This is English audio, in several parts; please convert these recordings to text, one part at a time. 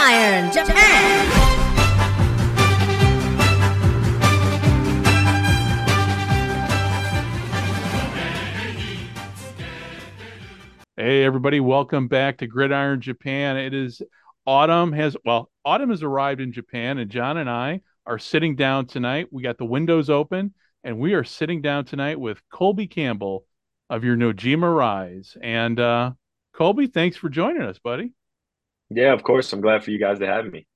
Gridiron Japan. Hey, everybody, welcome back to Gridiron Japan. It is autumn has, well, autumn has arrived in Japan, and John and I are sitting down tonight. We got the windows open, and we are sitting down tonight with Colby Campbell of your Nojima Rise. And uh, Colby, thanks for joining us, buddy. Yeah, of course. I'm glad for you guys to have me.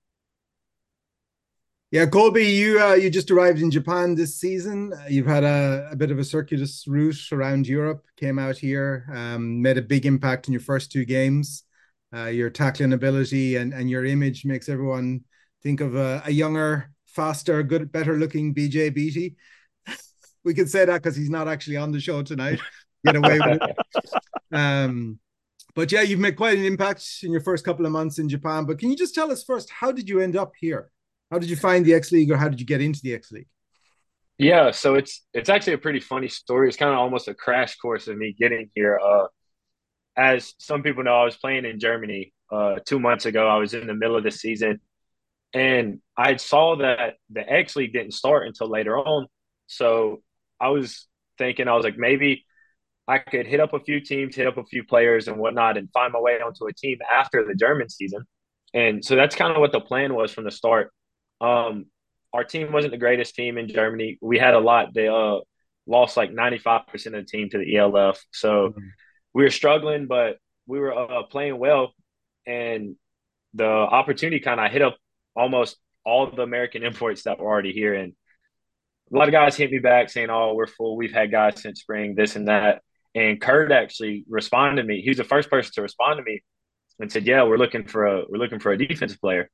Yeah, Colby, you uh, you just arrived in Japan this season. You've had a, a bit of a circuitous route around Europe. Came out here, um, made a big impact in your first two games. Uh, your tackling ability and, and your image makes everyone think of a, a younger, faster, good, better looking BJ Beatty. we can say that because he's not actually on the show tonight. Get away with it. Um, but yeah, you've made quite an impact in your first couple of months in Japan. But can you just tell us first, how did you end up here? How did you find the X League, or how did you get into the X League? Yeah, so it's it's actually a pretty funny story. It's kind of almost a crash course of me getting here. Uh, as some people know, I was playing in Germany uh, two months ago. I was in the middle of the season, and I saw that the X League didn't start until later on. So I was thinking, I was like, maybe I could hit up a few teams, hit up a few players and whatnot, and find my way onto a team after the German season. And so that's kind of what the plan was from the start. Um, our team wasn't the greatest team in Germany. We had a lot. They uh, lost like 95% of the team to the ELF. So mm-hmm. we were struggling, but we were uh, playing well. And the opportunity kind of hit up almost all the American imports that were already here. And a lot of guys hit me back saying, "Oh, we're full. We've had guys since spring, this and that." And Kurt actually responded to me. He was the first person to respond to me and said, "Yeah, we're looking for a we're looking for a defensive player."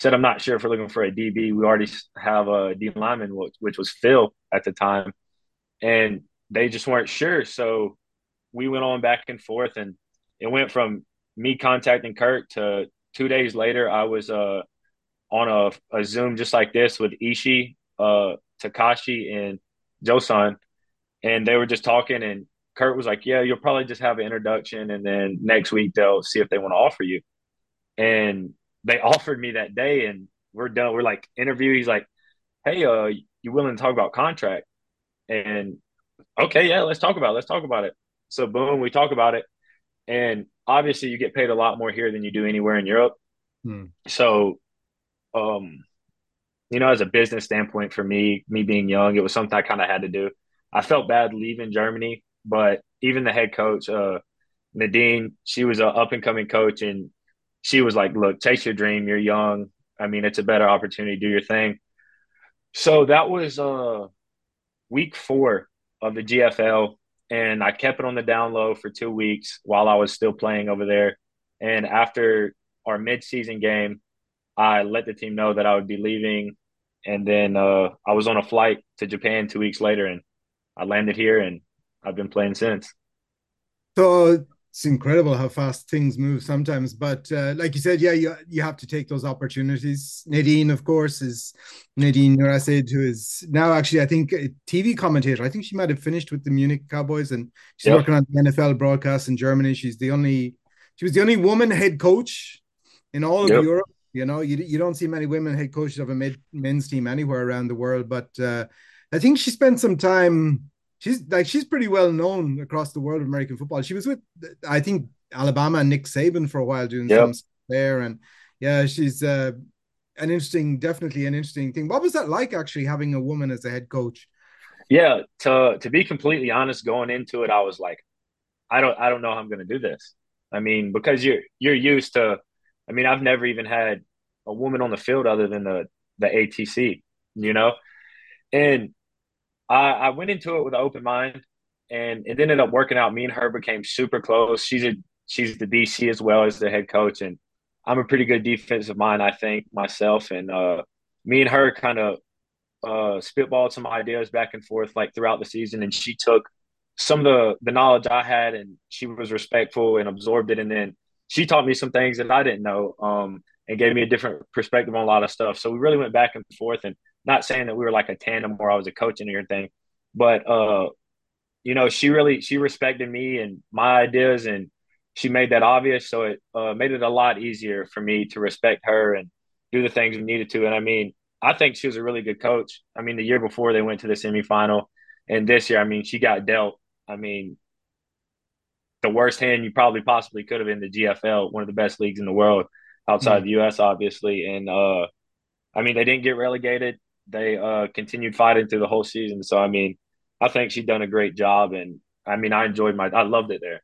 said, I'm not sure if we're looking for a DB. We already have a D lineman, which was Phil at the time, and they just weren't sure. So we went on back and forth, and it went from me contacting Kurt to two days later, I was uh, on a, a Zoom just like this with Ishi, uh, Takashi, and Josan, and they were just talking. And Kurt was like, "Yeah, you'll probably just have an introduction, and then next week they'll see if they want to offer you." And they offered me that day and we're done. We're like interview. He's like, Hey, uh, you willing to talk about contract? And okay, yeah, let's talk about it. Let's talk about it. So boom, we talk about it. And obviously you get paid a lot more here than you do anywhere in Europe. Hmm. So um, you know, as a business standpoint for me, me being young, it was something I kind of had to do. I felt bad leaving Germany, but even the head coach, uh, Nadine, she was an up and coming coach and she was like, look, chase your dream. You're young. I mean, it's a better opportunity. Do your thing. So that was uh, week four of the GFL. And I kept it on the down low for two weeks while I was still playing over there. And after our midseason game, I let the team know that I would be leaving. And then uh, I was on a flight to Japan two weeks later and I landed here and I've been playing since. So it's incredible how fast things move sometimes. But uh, like you said, yeah, you you have to take those opportunities. Nadine, of course, is Nadine Nurasyid, who is now actually, I think, a TV commentator. I think she might have finished with the Munich Cowboys, and she's yep. working on the NFL broadcast in Germany. She's the only, she was the only woman head coach in all of yep. Europe. You know, you you don't see many women head coaches of a mid, men's team anywhere around the world. But uh, I think she spent some time she's like she's pretty well known across the world of American football. She was with I think Alabama and Nick Saban for a while doing yep. some there, and yeah, she's uh, an interesting, definitely an interesting thing. What was that like actually having a woman as a head coach? Yeah, to to be completely honest, going into it, I was like, I don't I don't know how I'm going to do this. I mean, because you're you're used to. I mean, I've never even had a woman on the field other than the the ATC, you know, and I, I went into it with an open mind, and it ended up working out. Me and her became super close. She's a she's the DC as well as the head coach, and I'm a pretty good defensive mind, I think myself. And uh, me and her kind of uh, spitballed some ideas back and forth like throughout the season, and she took some of the the knowledge I had, and she was respectful and absorbed it, and then she taught me some things that I didn't know, um, and gave me a different perspective on a lot of stuff. So we really went back and forth, and not saying that we were like a tandem or I was a coach and everything, but uh, you know, she really she respected me and my ideas, and she made that obvious. So it uh, made it a lot easier for me to respect her and do the things we needed to. And I mean, I think she was a really good coach. I mean, the year before they went to the semifinal, and this year, I mean, she got dealt. I mean, the worst hand you probably possibly could have in the GFL, one of the best leagues in the world outside mm-hmm. the US, obviously. And uh, I mean, they didn't get relegated. They uh, continued fighting through the whole season. So I mean, I think she done a great job, and I mean, I enjoyed my, I loved it there.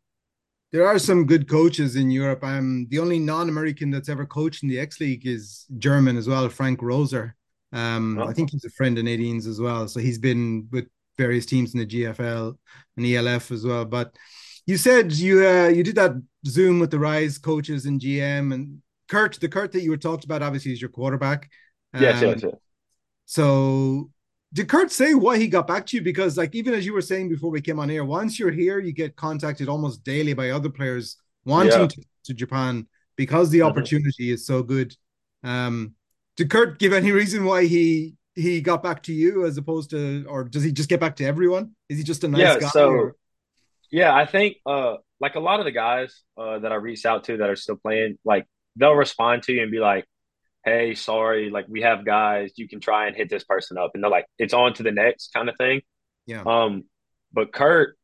There are some good coaches in Europe. I'm the only non-American that's ever coached in the X League is German as well, Frank Roser. Um, oh. I think he's a friend of Nadine's as well. So he's been with various teams in the GFL and ELF as well. But you said you uh, you did that Zoom with the Rise coaches and GM and Kurt. The Kurt that you were talked about obviously is your quarterback. Um, yes, yes, yes. So did Kurt say why he got back to you? Because like even as you were saying before we came on air, once you're here, you get contacted almost daily by other players wanting yeah. to, to, Japan because the mm-hmm. opportunity is so good. Um, did Kurt give any reason why he he got back to you as opposed to, or does he just get back to everyone? Is he just a nice yeah, guy? So, or? yeah, I think uh, like a lot of the guys uh, that I reached out to that are still playing, like they'll respond to you and be like, "Hey, sorry, like we have guys, you can try and hit this person up," and they're like, "It's on to the next kind of thing." Yeah. Um, but Kurt,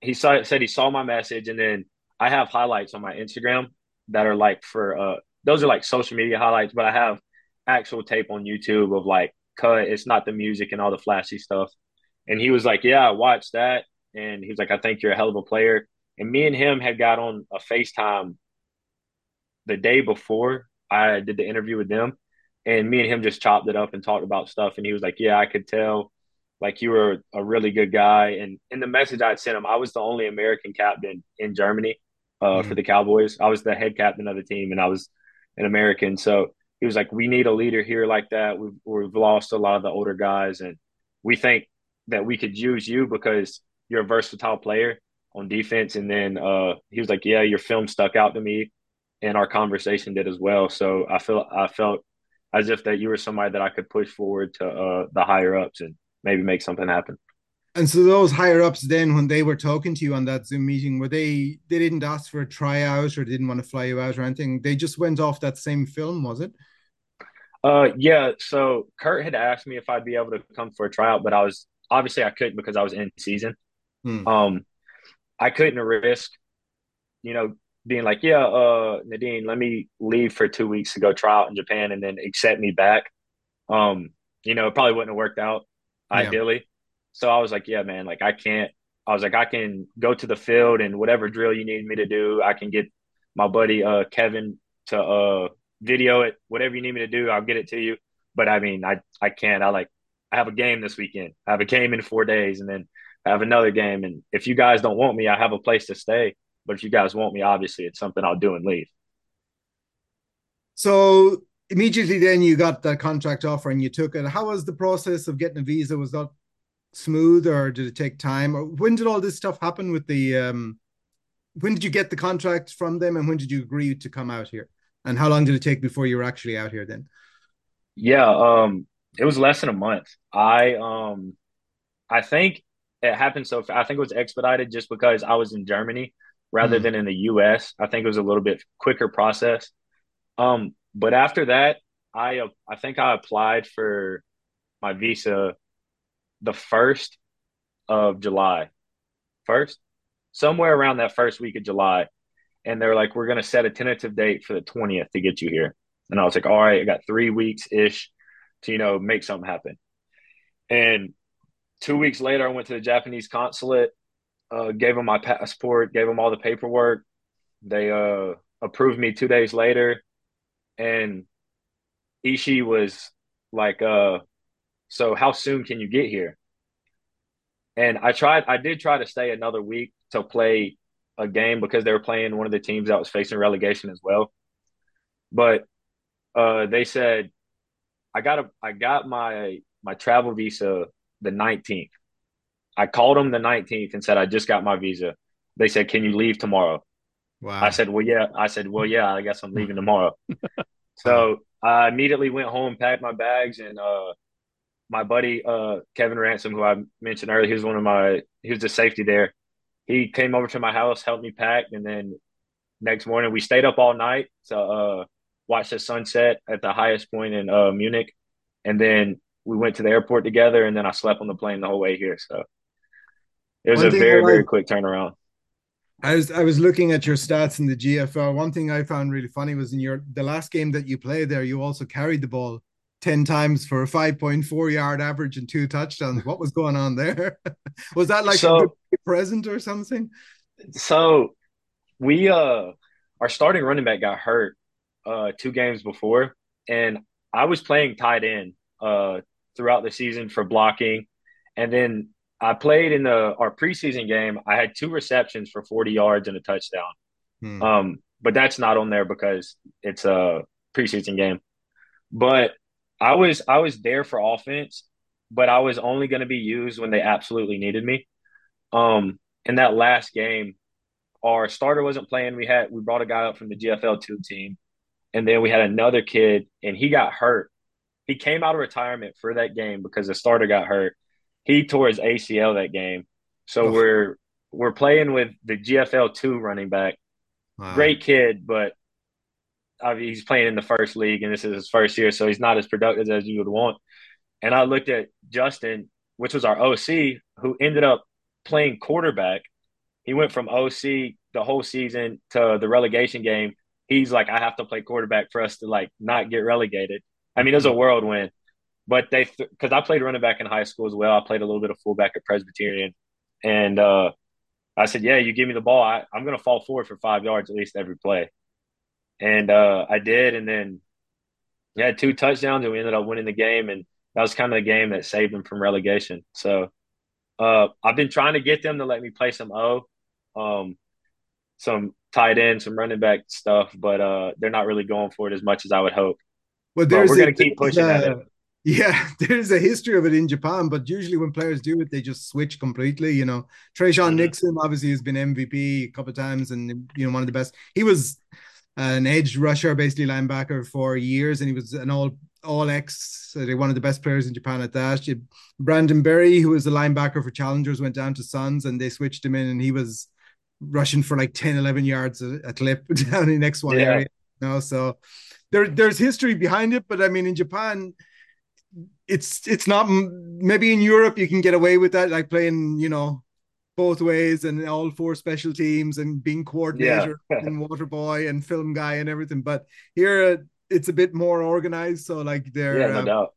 he saw, said he saw my message, and then I have highlights on my Instagram that are like for uh, those are like social media highlights, but I have actual tape on YouTube of like cut. It's not the music and all the flashy stuff. And he was like, Yeah, I watched that. And he was like, I think you're a hell of a player. And me and him had got on a FaceTime the day before I did the interview with them. And me and him just chopped it up and talked about stuff. And he was like, Yeah, I could tell like you were a really good guy. And in the message I'd sent him, I was the only American captain in Germany uh, mm-hmm. for the Cowboys. I was the head captain of the team and I was an American. So he was like, "We need a leader here like that. We've we've lost a lot of the older guys, and we think that we could use you because you're a versatile player on defense." And then uh, he was like, "Yeah, your film stuck out to me, and our conversation did as well. So I feel I felt as if that you were somebody that I could push forward to uh, the higher ups and maybe make something happen." And so those higher ups then when they were talking to you on that Zoom meeting, were they they didn't ask for a tryout or didn't want to fly you out or anything? They just went off that same film, was it? Uh, yeah. So Kurt had asked me if I'd be able to come for a tryout, but I was obviously I couldn't because I was in season. Hmm. Um, I couldn't risk, you know, being like, yeah, uh, Nadine, let me leave for two weeks to go try out in Japan and then accept me back. Um, you know, it probably wouldn't have worked out yeah. ideally. So I was like, yeah, man, like I can't. I was like, I can go to the field and whatever drill you need me to do, I can get my buddy uh Kevin to uh video it, whatever you need me to do, I'll get it to you. But I mean, I I can't. I like I have a game this weekend. I have a game in four days, and then I have another game. And if you guys don't want me, I have a place to stay. But if you guys want me, obviously it's something I'll do and leave. So immediately then you got that contract offer and you took it. How was the process of getting a visa? Was that smooth or did it take time? Or when did all this stuff happen with the um when did you get the contract from them and when did you agree to come out here? And how long did it take before you were actually out here then? Yeah, um, it was less than a month. I um, I think it happened so. I think it was expedited just because I was in Germany rather mm. than in the U.S. I think it was a little bit quicker process. Um, but after that, I uh, I think I applied for my visa the first of July, first somewhere around that first week of July, and they're like, we're going to set a tentative date for the 20th to get you here. And I was like, all right, I got three weeks ish to, you know, make something happen. And two weeks later, I went to the Japanese consulate, uh, gave them my passport, gave them all the paperwork. They uh, approved me two days later. And Ishii was like, uh, so how soon can you get here? And I tried, I did try to stay another week to play a game because they were playing one of the teams that was facing relegation as well. But uh, they said I got a I got my my travel visa the 19th. I called them the 19th and said I just got my visa. They said, "Can you leave tomorrow?" Wow. I said, "Well, yeah." I said, "Well, yeah. I guess I'm leaving tomorrow." so I immediately went home, packed my bags, and uh, my buddy uh, Kevin Ransom, who I mentioned earlier, he was one of my he was the safety there he came over to my house, helped me pack, and then next morning we stayed up all night to uh, watch the sunset at the highest point in uh, Munich, and then we went to the airport together, and then I slept on the plane the whole way here. So it was One a very very quick turnaround. I was I was looking at your stats in the GFL. One thing I found really funny was in your the last game that you played there, you also carried the ball 10 times for a 5.4 yard average and two touchdowns. What was going on there? was that like so, a present or something? So we uh our starting running back got hurt uh two games before and I was playing tight end uh throughout the season for blocking and then I played in the our preseason game. I had two receptions for 40 yards and a touchdown. Hmm. Um, but that's not on there because it's a preseason game. But I was I was there for offense, but I was only going to be used when they absolutely needed me. Um, in that last game, our starter wasn't playing. We had we brought a guy up from the GFL two team, and then we had another kid, and he got hurt. He came out of retirement for that game because the starter got hurt, he tore his ACL that game. So oh. we're we're playing with the GFL two running back. Wow. Great kid, but I mean, he's playing in the first league, and this is his first year, so he's not as productive as you would want. And I looked at Justin, which was our OC, who ended up playing quarterback. He went from OC the whole season to the relegation game. He's like, I have to play quarterback for us to like not get relegated. I mean, it was a mm-hmm. whirlwind. But they, because I played running back in high school as well. I played a little bit of fullback at Presbyterian, and uh, I said, "Yeah, you give me the ball, I, am going to fall forward for five yards at least every play." And uh, I did, and then we had two touchdowns, and we ended up winning the game. And that was kind of the game that saved them from relegation. So uh, I've been trying to get them to let me play some O, um, some tight end, some running back stuff, but uh, they're not really going for it as much as I would hope. Well, there's but we're going to keep pushing at it. Yeah, there's a history of it in Japan, but usually when players do it, they just switch completely. You know, mm-hmm. Nixon obviously has been MVP a couple times, and you know one of the best. He was an edge rusher, basically linebacker for years, and he was an all all X, uh, one of the best players in Japan at that. Brandon Berry, who was a linebacker for Challengers, went down to Suns, and they switched him in, and he was rushing for like 10, 11 yards a, a clip down in X one yeah. area. You know, so there there's history behind it, but I mean in Japan it's it's not maybe in Europe you can get away with that, like playing you know both ways and all four special teams and being coordinator yeah. and water boy and film guy and everything. But here it's a bit more organized. So like they're yeah, no um, doubt.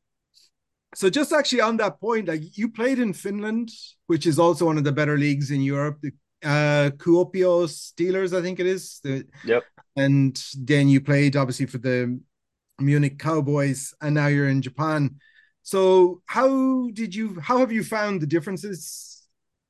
So just actually on that point, like you played in Finland, which is also one of the better leagues in Europe. The uh Kuopio Steelers, I think it is. The, yep. And then you played obviously for the Munich Cowboys, and now you're in Japan. So how did you how have you found the differences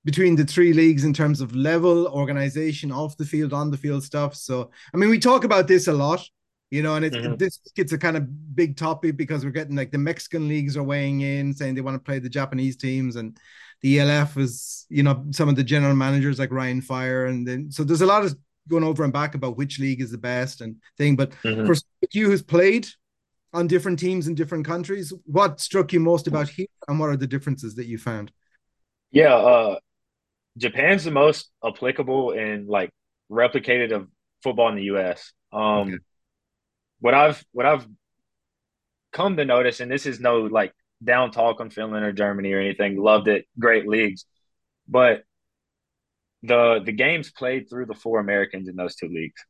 between the three leagues in terms of level, organization, off the field, on the field stuff? So I mean, we talk about this a lot, you know, and it's mm-hmm. this gets a kind of big topic because we're getting like the Mexican leagues are weighing in, saying they want to play the Japanese teams, and the ELF is, you know, some of the general managers like Ryan Fire, and then so there's a lot of going over and back about which league is the best and thing. But mm-hmm. for you who's played on different teams in different countries. What struck you most about here, and what are the differences that you found? Yeah, uh, Japan's the most applicable and like replicated of football in the U.S. Um, okay. What I've what I've come to notice, and this is no like down talk on Finland or Germany or anything. Loved it, great leagues, but the the games played through the four Americans in those two leagues.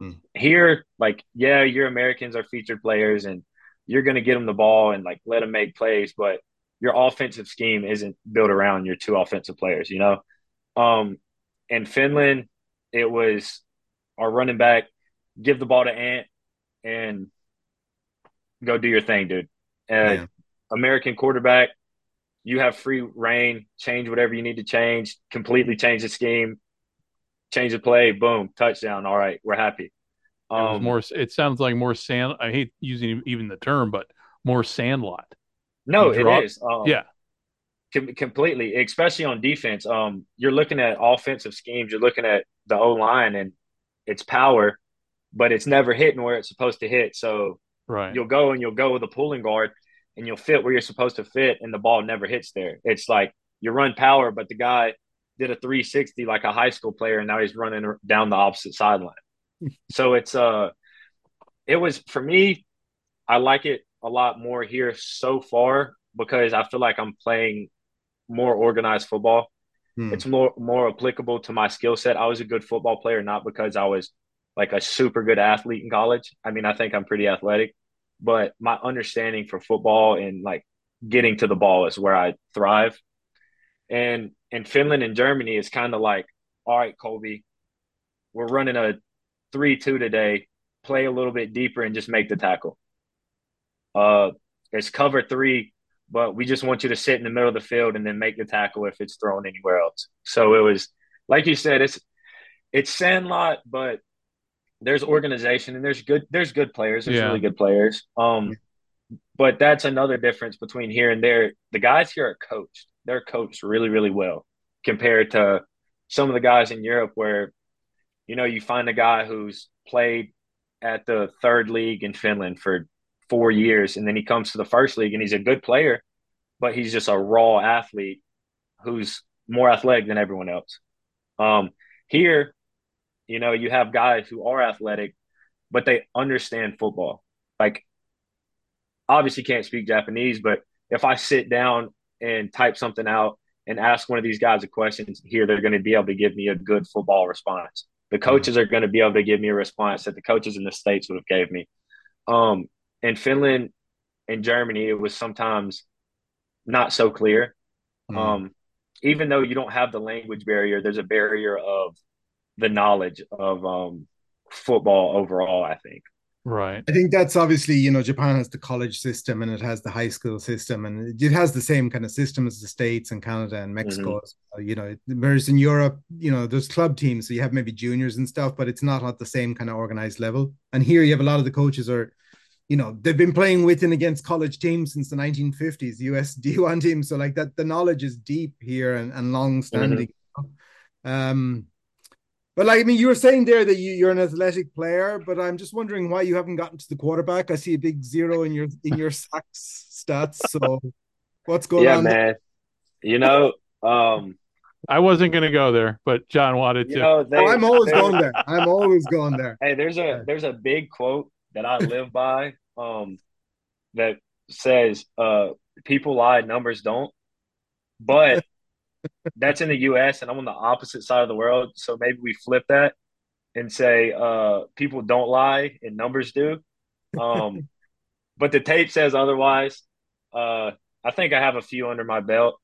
Hmm. Here, like, yeah, your Americans are featured players, and you're going to get them the ball and like let them make plays, but your offensive scheme isn't built around your two offensive players, you know? Um, in Finland, it was our running back, give the ball to Ant and go do your thing, dude. Uh, American quarterback, you have free reign, change whatever you need to change, completely change the scheme, change the play, boom, touchdown. All right, we're happy. Um, it more. It sounds like more sand. I hate using even the term, but more sandlot. No, it is. Um, yeah, com- completely. Especially on defense. Um, you're looking at offensive schemes. You're looking at the O line and its power, but it's never hitting where it's supposed to hit. So right. you'll go and you'll go with a pulling guard, and you'll fit where you're supposed to fit, and the ball never hits there. It's like you run power, but the guy did a 360 like a high school player, and now he's running down the opposite sideline. So it's uh, it was for me. I like it a lot more here so far because I feel like I'm playing more organized football. Hmm. It's more more applicable to my skill set. I was a good football player not because I was like a super good athlete in college. I mean, I think I'm pretty athletic, but my understanding for football and like getting to the ball is where I thrive. And in Finland and Germany, it's kind of like, all right, Colby, we're running a 3 2 today. Play a little bit deeper and just make the tackle. Uh, it's cover three, but we just want you to sit in the middle of the field and then make the tackle if it's thrown anywhere else. So it was, like you said, it's it's Sandlot, but there's organization and there's good there's good players. There's yeah. really good players. Um, but that's another difference between here and there. The guys here are coached. They're coached really, really well compared to some of the guys in Europe where, you know, you find a guy who's played at the third league in Finland for four years and then he comes to the first league and he's a good player, but he's just a raw athlete who's more athletic than everyone else. Um, here, you know, you have guys who are athletic, but they understand football. Like, obviously, can't speak Japanese, but if I sit down and type something out and ask one of these guys a question here, they're going to be able to give me a good football response. The mm-hmm. coaches are going to be able to give me a response that the coaches in the states would have gave me. Um, in Finland and Germany, it was sometimes not so clear. Mm. Um, even though you don't have the language barrier, there's a barrier of the knowledge of um, football overall. I think. Right. I think that's obviously, you know, Japan has the college system and it has the high school system and it has the same kind of system as the States and Canada and Mexico. Mm-hmm. You know, whereas in Europe, you know, there's club teams, so you have maybe juniors and stuff, but it's not at the same kind of organized level. And here you have a lot of the coaches are, you know, they've been playing with and against college teams since the 1950s, US D1 teams. So like that, the knowledge is deep here and, and long standing. Mm-hmm. Um, but like, I mean, you were saying there that you, you're an athletic player, but I'm just wondering why you haven't gotten to the quarterback. I see a big zero in your in your sacks stats. So, what's going yeah, on? Yeah, man. You know, um, I wasn't going to go there, but John wanted to. Know, they, oh, I'm always going there. I'm always going there. Hey, there's a there's a big quote that I live by um, that says, uh, "People lie, numbers don't." But that's in the US and I'm on the opposite side of the world. So maybe we flip that and say uh, people don't lie and numbers do. Um, but the tape says otherwise. Uh, I think I have a few under my belt.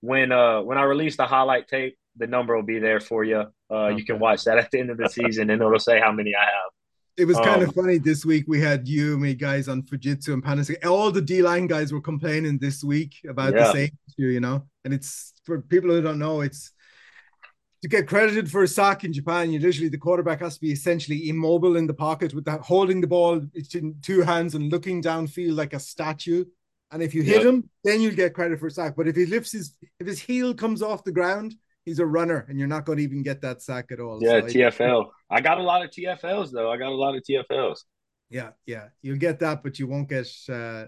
When uh, when I release the highlight tape, the number will be there for you. Uh, okay. You can watch that at the end of the season, and it'll say how many I have. It was kind um, of funny this week. We had you, me guys on Fujitsu and Panasonic. All the D line guys were complaining this week about yeah. the same issue, you know. And it's for people who don't know, it's to get credited for a sack in Japan. You literally the quarterback has to be essentially immobile in the pocket with that holding the ball in two hands and looking downfield like a statue. And if you hit yep. him, then you'll get credit for a sack. But if he lifts his, if his heel comes off the ground, he's a runner, and you're not going to even get that sack at all. Yeah, so TFL. I got a lot of TFLs though. I got a lot of TFLs. Yeah, yeah, you'll get that, but you won't get uh,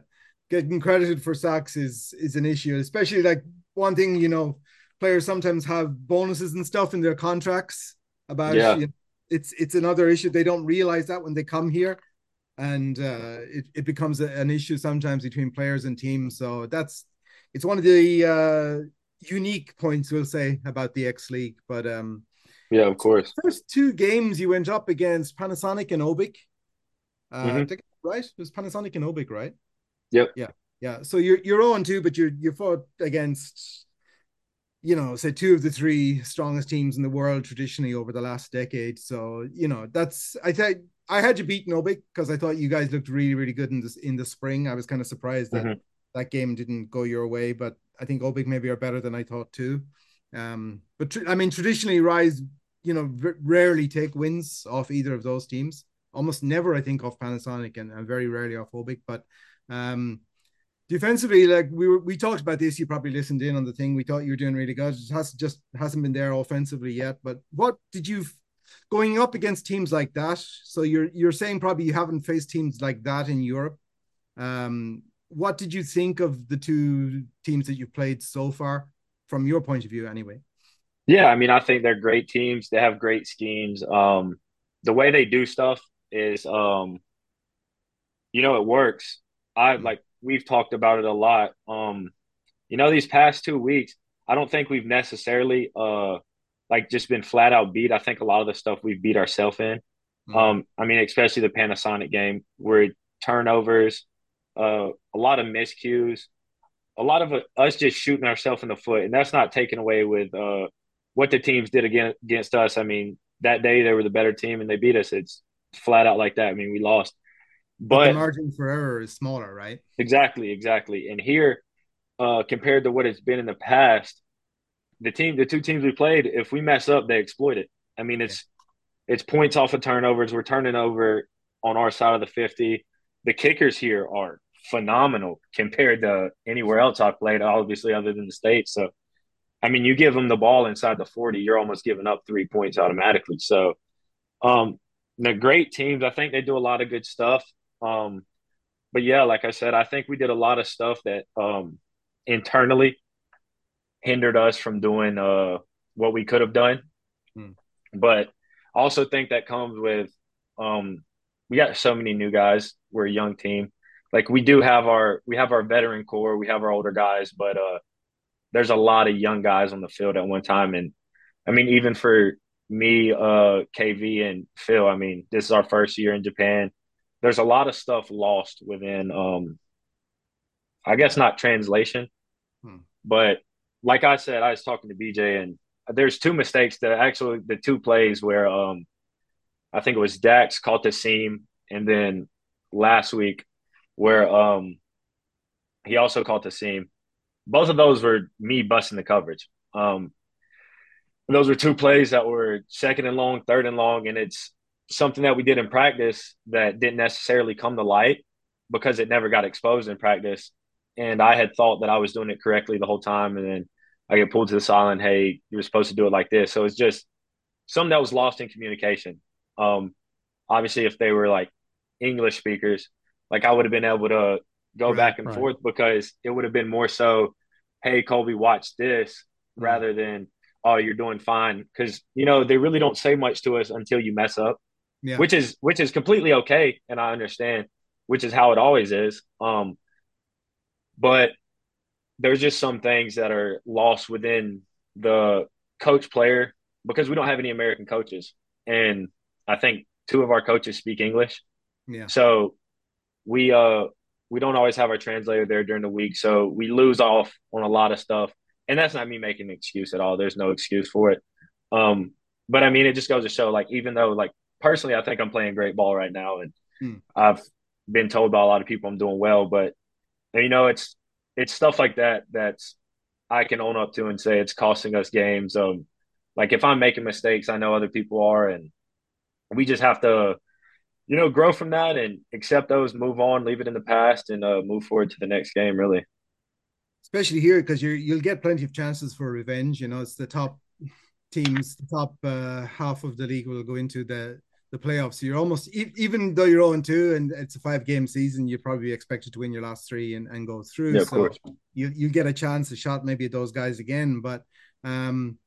getting credited for sacks is is an issue, especially like one thing you know, players sometimes have bonuses and stuff in their contracts about yeah. You know, it's it's another issue. They don't realize that when they come here, and uh, it it becomes a, an issue sometimes between players and teams. So that's it's one of the uh, unique points we'll say about the X League. But um, yeah, of course. First two games you went up against Panasonic and Obic. Uh, mm-hmm. right? It was Panasonic and Obic, right? Yep. Yeah. Yeah. So you're you're on two, but you you fought against, you know, say two of the three strongest teams in the world traditionally over the last decade. So you know that's I think I had you beat Obic because I thought you guys looked really really good in this in the spring. I was kind of surprised that mm-hmm. That game didn't go your way, but I think Obic maybe are better than I thought too. Um, but tr- I mean, traditionally, Rise, you know, r- rarely take wins off either of those teams. Almost never, I think, off Panasonic, and, and very rarely off Obic. But um, defensively, like we were, we talked about this. You probably listened in on the thing. We thought you were doing really good. It has just hasn't been there offensively yet. But what did you going up against teams like that? So you're you're saying probably you haven't faced teams like that in Europe. Um, what did you think of the two teams that you played so far, from your point of view, anyway? Yeah, I mean, I think they're great teams. They have great schemes. Um, the way they do stuff is, um, you know, it works. I like we've talked about it a lot. Um, you know, these past two weeks, I don't think we've necessarily uh like just been flat out beat. I think a lot of the stuff we've beat ourselves in. Mm-hmm. Um, I mean, especially the Panasonic game where turnovers, uh, a lot of miscues, a lot of us just shooting ourselves in the foot, and that's not taken away with uh, what the teams did against against us. I mean, that day they were the better team and they beat us. It's flat out like that. I mean, we lost, but, but the margin for error is smaller, right? Exactly, exactly. And here, uh, compared to what it's been in the past, the team, the two teams we played, if we mess up, they exploit it. I mean, it's yeah. it's points off of turnovers. We're turning over on our side of the fifty. The kickers here are phenomenal compared to anywhere else I've played, obviously, other than the States. So, I mean, you give them the ball inside the 40, you're almost giving up three points automatically. So, um, the great teams, I think they do a lot of good stuff. Um, but yeah, like I said, I think we did a lot of stuff that um, internally hindered us from doing uh, what we could have done. Hmm. But I also think that comes with um, we got so many new guys. We're a young team like we do have our we have our veteran core, we have our older guys, but uh, there's a lot of young guys on the field at one time, and I mean even for me, uh, KV and Phil, I mean this is our first year in Japan. There's a lot of stuff lost within, um, I guess not translation, hmm. but like I said, I was talking to BJ, and there's two mistakes that actually the two plays where um, I think it was Dax caught the seam, and then last week where um he also caught the seam. Both of those were me busting the coverage. Um, those were two plays that were second and long, third and long, and it's something that we did in practice that didn't necessarily come to light because it never got exposed in practice. And I had thought that I was doing it correctly the whole time, and then I get pulled to the side and hey, you were supposed to do it like this. So it's just something that was lost in communication. Um, obviously, if they were like English speakers, like I would have been able to go right, back and right. forth because it would have been more so, hey, Colby, watch this mm-hmm. rather than, oh, you're doing fine. Because, you know, they really don't say much to us until you mess up. Yeah. Which is which is completely okay, and I understand, which is how it always is. Um, but there's just some things that are lost within the coach player because we don't have any American coaches, and I think two of our coaches speak English. Yeah. So we uh we don't always have our translator there during the week, so we lose off on a lot of stuff. And that's not me making an excuse at all. There's no excuse for it. Um, but I mean, it just goes to show, like, even though, like, personally, I think I'm playing great ball right now, and hmm. I've been told by a lot of people I'm doing well, but you know, it's it's stuff like that that's I can own up to and say it's costing us games. Um, like if I'm making mistakes, I know other people are, and we just have to you know, grow from that and accept those, move on, leave it in the past, and uh, move forward to the next game. Really, especially here because you you'll get plenty of chances for revenge. You know, it's the top teams, the top uh, half of the league will go into the the playoffs. So you're almost even though you're 0 2 and it's a five game season, you're probably expected to win your last three and, and go through. Yeah, so you you get a chance, a shot maybe at those guys again. But um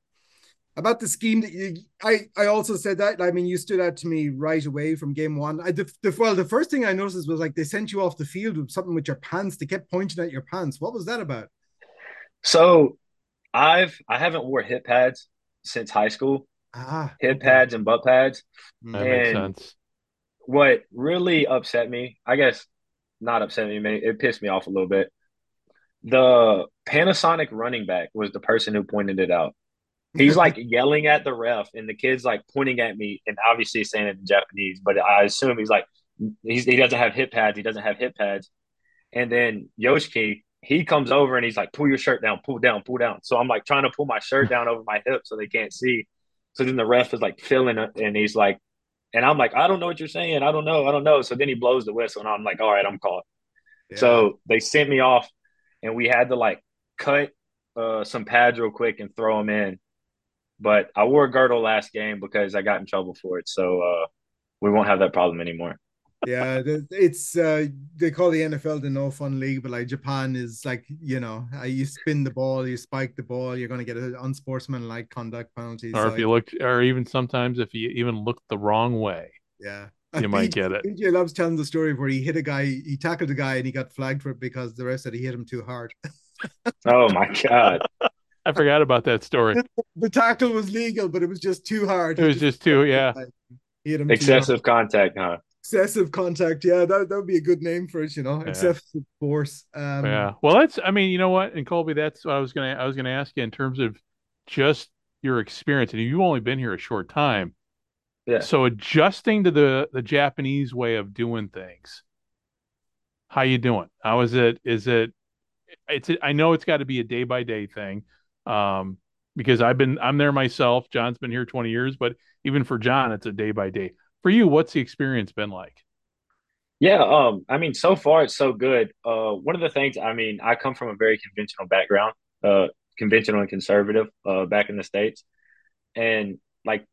about the scheme that you, I I also said that I mean you stood out to me right away from game one. I the, the well the first thing I noticed was like they sent you off the field with something with your pants. They kept pointing at your pants. What was that about? So I've I haven't wore hip pads since high school. Ah, hip okay. pads and butt pads. That and makes sense. What really upset me, I guess, not upset me, it pissed me off a little bit. The Panasonic running back was the person who pointed it out. He's like yelling at the ref, and the kid's like pointing at me, and obviously saying it in Japanese. But I assume he's like, he's, he doesn't have hip pads. He doesn't have hip pads. And then Yoshiki, he comes over and he's like, pull your shirt down, pull down, pull down. So I'm like trying to pull my shirt down over my hip so they can't see. So then the ref is like feeling it, and he's like, and I'm like, I don't know what you're saying. I don't know. I don't know. So then he blows the whistle, and I'm like, all right, I'm caught. Yeah. So they sent me off, and we had to like cut uh, some pads real quick and throw them in. But I wore a girdle last game because I got in trouble for it. So uh, we won't have that problem anymore. yeah, it's uh, they call the NFL the no fun league, but like Japan is like you know uh, you spin the ball, you spike the ball, you're going to get an unsportsmanlike conduct penalty. Or so if you look, or even sometimes if you even look the wrong way, yeah, you might get it. BJ loves telling the story where he hit a guy, he tackled a guy, and he got flagged for it because the rest said he hit him too hard. oh my god! I forgot about that story. The, the, tackle was legal, but it was just too hard. It was just too, yeah. Excessive contact, huh? Excessive contact, yeah. That that would be a good name for it, you know. Yeah. Excessive force. Um, yeah. Well, that's. I mean, you know what, and Colby, that's what I was gonna. I was gonna ask you in terms of just your experience, and you've only been here a short time. Yeah. So adjusting to the the Japanese way of doing things. How you doing? How is it? Is it? It's. I know it's got to be a day by day thing um, because I've been I'm there myself. John's been here 20 years, but even for John, it's a day by day. For you, what's the experience been like? Yeah, um, I mean, so far it's so good. Uh, one of the things, I mean, I come from a very conventional background, uh, conventional and conservative, uh, back in the states, and like,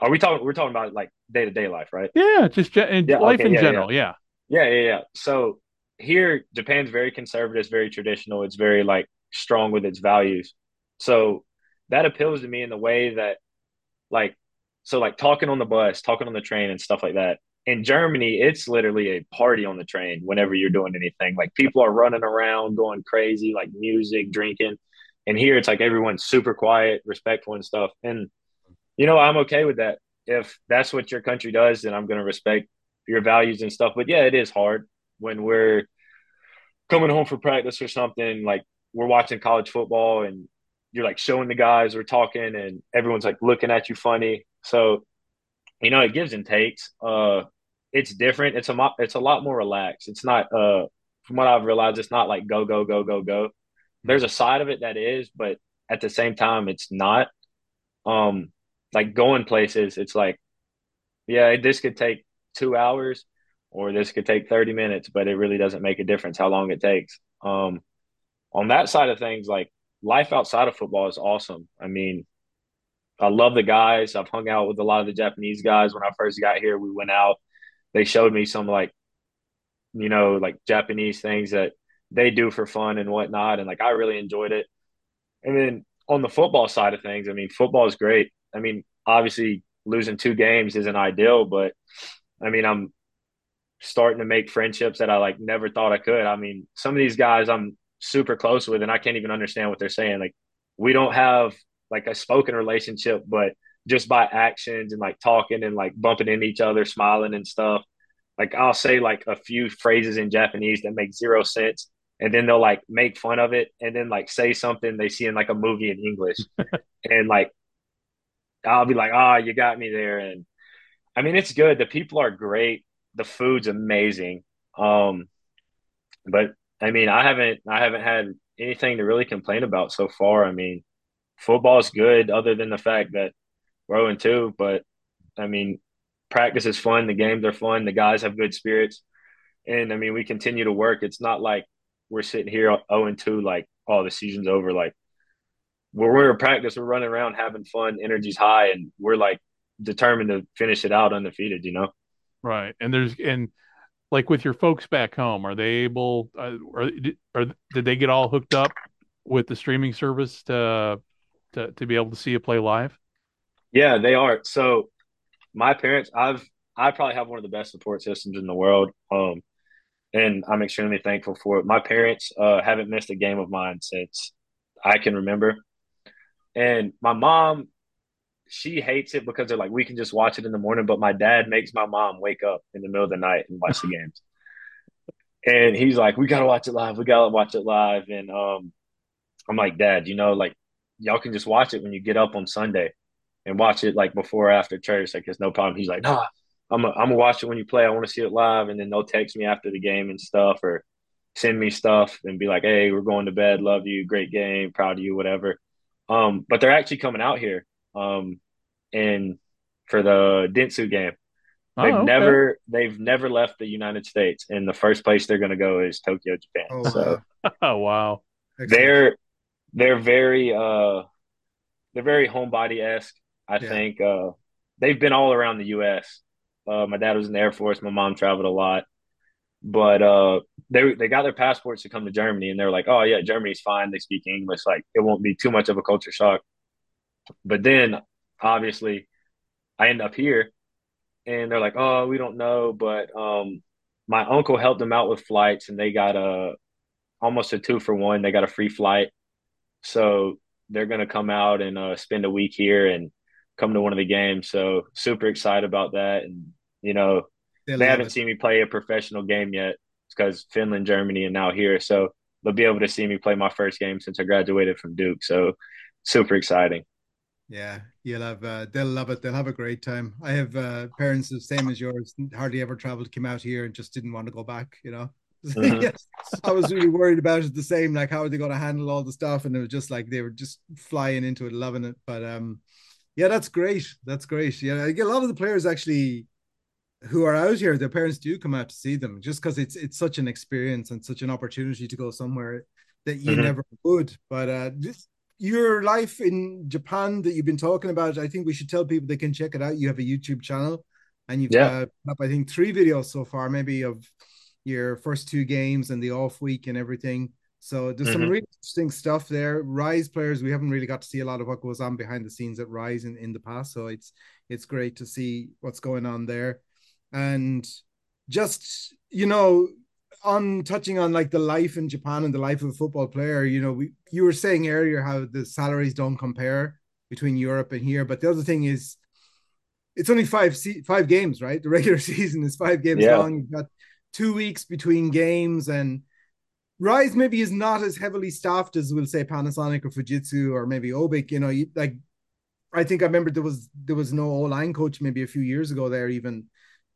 are we talking? We're talking about like day to day life, right? Yeah, just ge- yeah, life okay, in yeah, general. Yeah. yeah, yeah, yeah, yeah. So here, Japan's very conservative, it's very traditional. It's very like strong with its values. So that appeals to me in the way that, like, so like talking on the bus, talking on the train, and stuff like that. In Germany, it's literally a party on the train whenever you're doing anything. Like people are running around, going crazy, like music, drinking. And here it's like everyone's super quiet, respectful, and stuff. And you know, I'm okay with that. If that's what your country does, then I'm going to respect your values and stuff. But yeah, it is hard when we're coming home for practice or something. Like we're watching college football and you're like showing the guys we're talking and everyone's like looking at you funny. So you know it gives and takes. Uh it's different. It's a mo- it's a lot more relaxed. It's not uh from what i've realized it's not like go go go go go. There's a side of it that is but at the same time it's not. Um like going places it's like yeah this could take two hours or this could take 30 minutes but it really doesn't make a difference how long it takes. Um on that side of things like life outside of football is awesome. I mean, I love the guys. I've hung out with a lot of the Japanese guys when I first got here. We went out. They showed me some like, you know, like Japanese things that they do for fun and whatnot. And like I really enjoyed it. And then on the football side of things, I mean, football is great. I mean, obviously losing two games isn't ideal, but I mean, I'm starting to make friendships that I like never thought I could. I mean, some of these guys I'm super close with and I can't even understand what they're saying. Like we don't have like a spoken relationship, but just by actions and like talking and like bumping into each other, smiling and stuff. Like I'll say like a few phrases in Japanese that make zero sense. And then they'll like make fun of it and then like say something they see in like a movie in English. and like I'll be like, ah, oh, you got me there. And I mean it's good. The people are great. The food's amazing. Um but I mean, I haven't I haven't had anything to really complain about so far. I mean, football's good, other than the fact that we're 0 2. But I mean, practice is fun. The games are fun. The guys have good spirits, and I mean, we continue to work. It's not like we're sitting here 0 2, like, oh, the season's over. Like, when we're in practice, we're running around having fun, energy's high, and we're like determined to finish it out undefeated. You know. Right, and there's and like with your folks back home, are they able, uh, or, or did they get all hooked up with the streaming service to, to to be able to see you play live? Yeah, they are. So my parents, I've I probably have one of the best support systems in the world. Um, and I'm extremely thankful for it. My parents uh, haven't missed a game of mine since I can remember. And my mom she hates it because they're like, we can just watch it in the morning. But my dad makes my mom wake up in the middle of the night and watch the games. And he's like, we gotta watch it live. We gotta watch it live. And um, I'm like, Dad, you know, like y'all can just watch it when you get up on Sunday and watch it like before or after church. Like, there's no problem. He's like, Nah, I'm a, I'm gonna watch it when you play. I want to see it live. And then they'll text me after the game and stuff, or send me stuff and be like, Hey, we're going to bed. Love you. Great game. Proud of you. Whatever. Um, but they're actually coming out here um, in for the Dentsu game. Oh, they've oh, okay. never they've never left the United States, and the first place they're going to go is Tokyo, Japan. Oh, so, oh wow, they're they're very uh they're very homebody esque. I yeah. think uh they've been all around the U.S. Uh, my dad was in the Air Force. My mom traveled a lot, but uh, they they got their passports to come to Germany, and they're like, "Oh yeah, Germany's fine. They speak English. Like it won't be too much of a culture shock." But then, obviously, I end up here, and they're like, "Oh, we don't know," but um, my uncle helped them out with flights, and they got a almost a two for one. They got a free flight, so they're gonna come out and uh, spend a week here and come to one of the games. So super excited about that, and you know, they, they haven't it. seen me play a professional game yet because Finland, Germany, and now here. So they'll be able to see me play my first game since I graduated from Duke. So super exciting. Yeah, you'll have uh, they'll love it. They'll have a great time. I have uh, parents the same as yours, hardly ever traveled, came out here and just didn't want to go back. You know, mm-hmm. yes, I was really worried about it. The same, like how are they going to handle all the stuff? And it was just like they were just flying into it, loving it. But um, yeah, that's great. That's great. Yeah, I get a lot of the players actually who are out here. Their parents do come out to see them just because it's it's such an experience and such an opportunity to go somewhere that you mm-hmm. never would. But uh, just your life in Japan that you've been talking about, I think we should tell people they can check it out. You have a YouTube channel, and you've yeah. up I think three videos so far, maybe of your first two games and the off week and everything. So there's mm-hmm. some really interesting stuff there. Rise players, we haven't really got to see a lot of what goes on behind the scenes at Rise in, in the past. So it's it's great to see what's going on there. And just, you know, on touching on like the life in Japan and the life of a football player, you know, we you were saying earlier how the salaries don't compare between Europe and here, but the other thing is it's only five five games, right? The regular season is five games yeah. long. You've got two weeks between games, and Rise maybe is not as heavily staffed as we'll say Panasonic or Fujitsu or maybe Obic. You know, you, like I think I remember there was there was no O line coach maybe a few years ago there even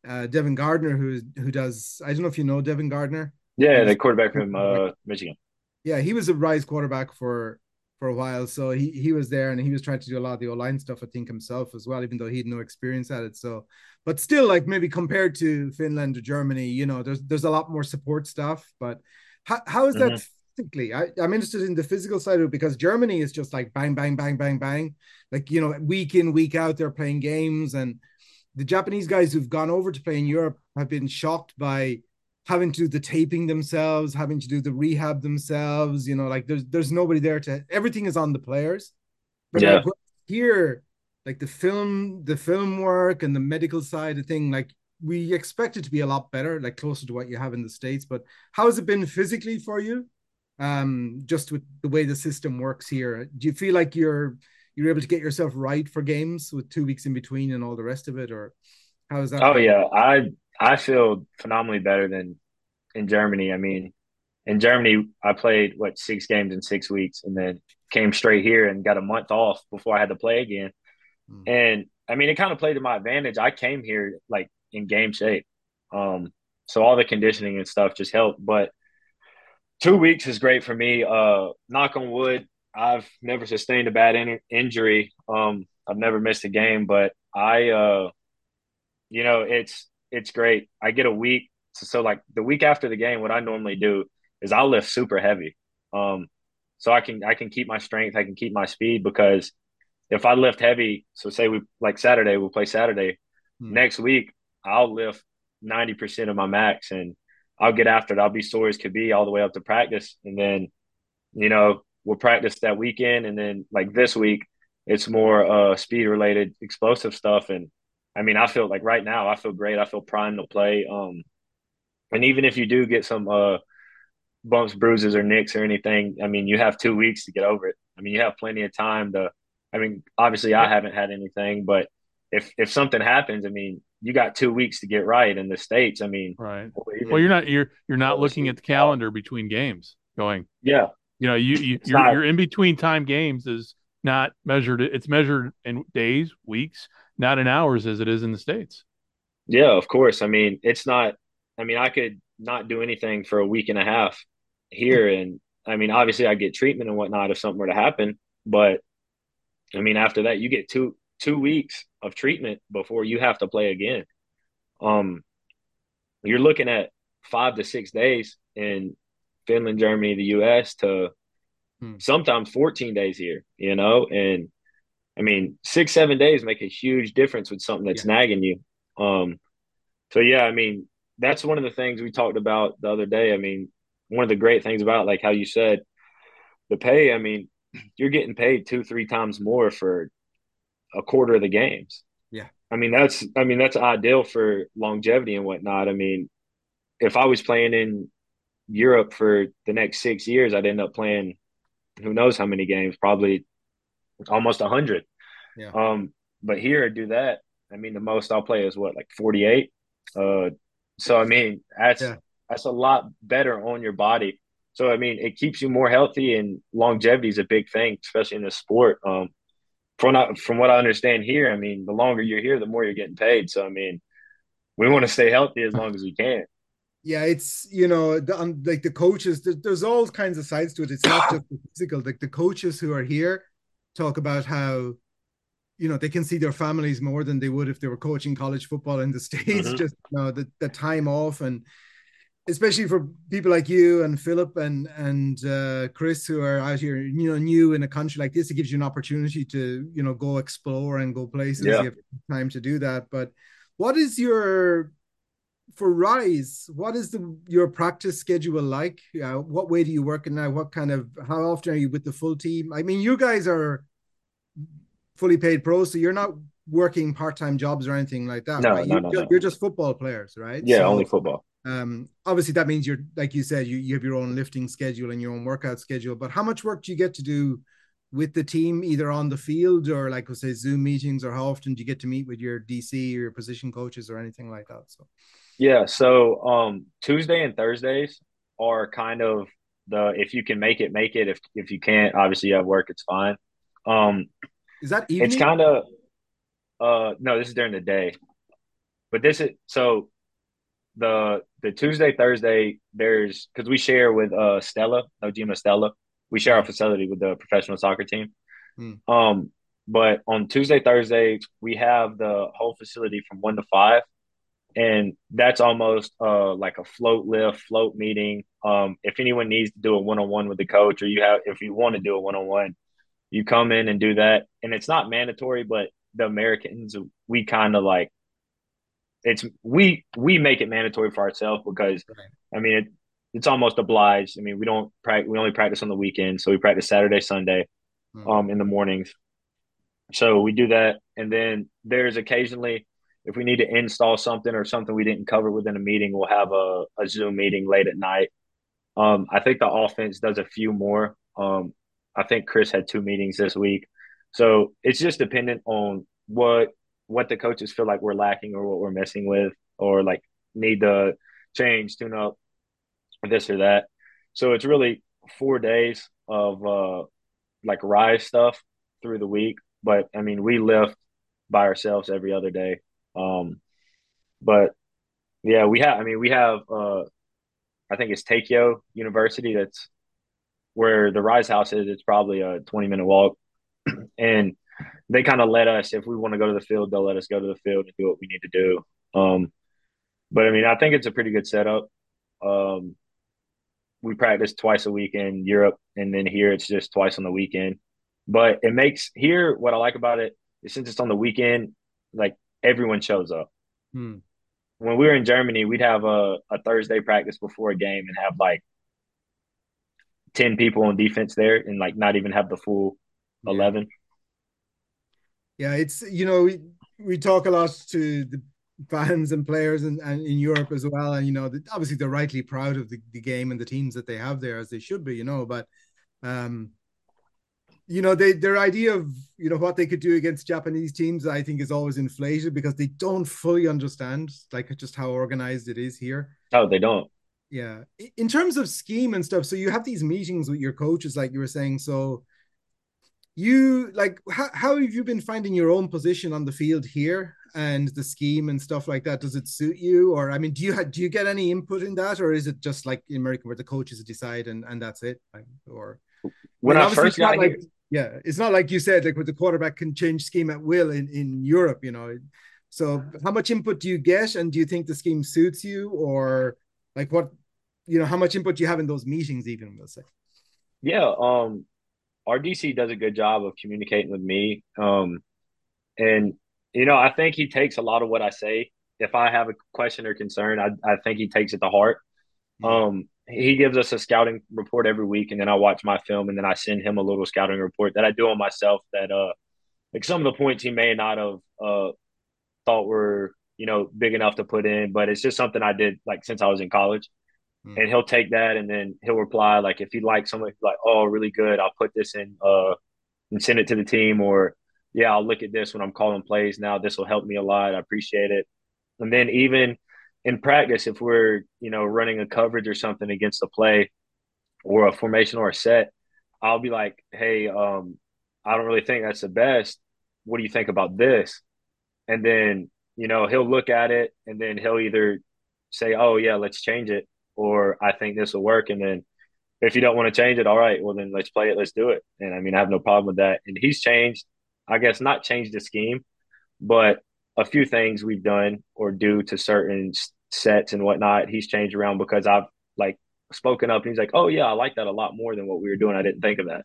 uh, Devin Gardner, who who does I don't know if you know Devin Gardner. Yeah, the quarterback from uh, Michigan. Yeah, he was a rise quarterback for for a while, so he he was there and he was trying to do a lot of the O line stuff. I think himself as well, even though he had no experience at it. So, but still, like maybe compared to Finland or Germany, you know, there's there's a lot more support stuff. But how how is that? Mm-hmm. Physically, I, I'm interested in the physical side of it because Germany is just like bang, bang, bang, bang, bang. Like, you know, week in, week out, they're playing games and the Japanese guys who've gone over to play in Europe have been shocked by having to do the taping themselves, having to do the rehab themselves. You know, like there's there's nobody there to everything is on the players. But yeah. like here, like the film, the film work and the medical side of thing, like we expect it to be a lot better, like closer to what you have in the States. But how has it been physically for you? Um, just with the way the system works here. Do you feel like you're you're able to get yourself right for games with two weeks in between and all the rest of it, or how is that? Oh yeah, I I feel phenomenally better than in Germany. I mean, in Germany, I played what six games in six weeks, and then came straight here and got a month off before I had to play again. Mm. And I mean, it kind of played to my advantage. I came here like in game shape, um, so all the conditioning and stuff just helped. But two weeks is great for me. Uh, knock on wood, I've never sustained a bad in- injury. Um, I've never missed a game, but I, uh, you know, it's it's great. I get a week, so, so like the week after the game, what I normally do is I'll lift super heavy, um, so I can I can keep my strength, I can keep my speed because if I lift heavy, so say we like Saturday, we'll play Saturday. Hmm. Next week, I'll lift ninety percent of my max, and I'll get after it. I'll be sore as could be all the way up to practice, and then, you know, we'll practice that weekend, and then like this week, it's more uh, speed related, explosive stuff. And I mean, I feel like right now, I feel great. I feel primed to play. Um, and even if you do get some uh, bumps, bruises, or nicks or anything, I mean, you have two weeks to get over it. I mean, you have plenty of time to. I mean, obviously, I haven't had anything, but if if something happens, I mean, you got two weeks to get right in the states. I mean, right. Well, you're not you're you're not looking at the calendar between games, going, yeah, you know, you, you you're, not, you're in between time games is not measured. It's measured in days, weeks, not in hours as it is in the states. Yeah, of course. I mean, it's not. I mean, I could not do anything for a week and a half here, and I mean, obviously, I get treatment and whatnot if something were to happen. But I mean, after that, you get two two weeks of treatment before you have to play again. Um, you're looking at five to six days, and Finland, Germany, the US to hmm. sometimes 14 days here, you know? And I mean, six, seven days make a huge difference with something that's yeah. nagging you. Um, so yeah, I mean, that's one of the things we talked about the other day. I mean, one of the great things about like how you said the pay, I mean, you're getting paid two, three times more for a quarter of the games. Yeah. I mean, that's I mean, that's ideal for longevity and whatnot. I mean, if I was playing in Europe for the next six years, I'd end up playing who knows how many games, probably almost a hundred. Yeah. Um, but here, I do that. I mean, the most I'll play is what, like forty eight. Uh, so I mean, that's yeah. that's a lot better on your body. So I mean, it keeps you more healthy, and longevity is a big thing, especially in this sport. Um, from not, from what I understand here, I mean, the longer you're here, the more you're getting paid. So I mean, we want to stay healthy as long as we can. Yeah, it's you know, the, um, like the coaches. There, there's all kinds of sides to it. It's not just the physical. Like the coaches who are here talk about how you know they can see their families more than they would if they were coaching college football in the states mm-hmm. just you know the, the time off and especially for people like you and Philip and and uh, Chris who are out here, you know, new in a country like this, it gives you an opportunity to you know go explore and go places. Yeah. You have time to do that. But what is your for Rise? What is the your practice schedule like? Uh, what way do you work now? What kind of how often are you with the full team? I mean, you guys are fully paid pros, so you're not working part time jobs or anything like that. No, right? no, you, no, you're, no. you're just football players, right? Yeah, so, only football um obviously that means you're like you said you, you have your own lifting schedule and your own workout schedule but how much work do you get to do with the team either on the field or like we say zoom meetings or how often do you get to meet with your dc or your position coaches or anything like that so yeah so um tuesday and thursdays are kind of the if you can make it make it if if you can't obviously you have work it's fine um is that evening? it's kind of uh no this is during the day but this is so the the Tuesday Thursday there's because we share with uh Stella Nojima Stella we share our facility with the professional soccer team. Hmm. Um, but on Tuesday Thursday we have the whole facility from one to five, and that's almost uh like a float lift float meeting. Um, if anyone needs to do a one on one with the coach or you have if you want to do a one on one, you come in and do that, and it's not mandatory, but the Americans we kind of like it's we we make it mandatory for ourselves because right. I mean it, it's almost obliged. I mean we don't practice we only practice on the weekend, so we practice Saturday, Sunday, mm-hmm. um, in the mornings. So we do that, and then there's occasionally if we need to install something or something we didn't cover within a meeting, we'll have a, a Zoom meeting late at night. Um, I think the offense does a few more. Um, I think Chris had two meetings this week, so it's just dependent on what what the coaches feel like we're lacking or what we're missing with or like need to change, tune up, this or that. So it's really four days of uh like rise stuff through the week. But I mean we lift by ourselves every other day. Um but yeah, we have I mean we have uh I think it's Takeo University that's where the Rise House is. It's probably a 20 minute walk. and they kind of let us if we want to go to the field, they'll let us go to the field and do what we need to do. Um, but I mean, I think it's a pretty good setup. Um, we practice twice a week in Europe, and then here it's just twice on the weekend. But it makes here what I like about it is since it's on the weekend, like everyone shows up. Hmm. When we were in Germany, we'd have a, a Thursday practice before a game and have like 10 people on defense there and like not even have the full yeah. 11 yeah, it's you know we we talk a lot to the fans and players and, and in Europe as well, and you know the, obviously they're rightly proud of the, the game and the teams that they have there as they should be, you know, but um you know they their idea of you know what they could do against japanese teams i think is always inflated because they don't fully understand like just how organized it is here. Oh they don't. Yeah. In terms of scheme and stuff so you have these meetings with your coaches like you were saying so you like how, how have you been finding your own position on the field here and the scheme and stuff like that? Does it suit you? Or i mean do you have, do you get any input in that or is it just like in america where the coaches decide and and that's it? Or when I, mean, I first got like, here yeah it's not like you said like with the quarterback can change scheme at will in in europe you know so how much input do you get and do you think the scheme suits you or like what you know how much input do you have in those meetings even we'll say yeah um our DC does a good job of communicating with me. Um, and you know, I think he takes a lot of what I say if I have a question or concern, I, I think he takes it to heart. Um, he gives us a scouting report every week, and then I watch my film, and then I send him a little scouting report that I do on myself. That uh, like some of the points he may not have uh thought were you know big enough to put in, but it's just something I did like since I was in college. Mm. And he'll take that, and then he'll reply like if he likes something like, "Oh, really good," I'll put this in uh and send it to the team, or yeah, I'll look at this when I'm calling plays. Now this will help me a lot. I appreciate it. And then even in practice, if we're you know running a coverage or something against a play or a formation or a set, I'll be like, hey, um, I don't really think that's the best. What do you think about this? And then you know he'll look at it and then he'll either say, oh yeah, let's change it, or I think this will work. And then if you don't want to change it, all right, well then let's play it, let's do it. And I mean, I have no problem with that. And he's changed, I guess, not changed the scheme, but a few things we've done or do to certain sets and whatnot, he's changed around because I've like spoken up and he's like, oh, yeah, I like that a lot more than what we were doing. I didn't think of that.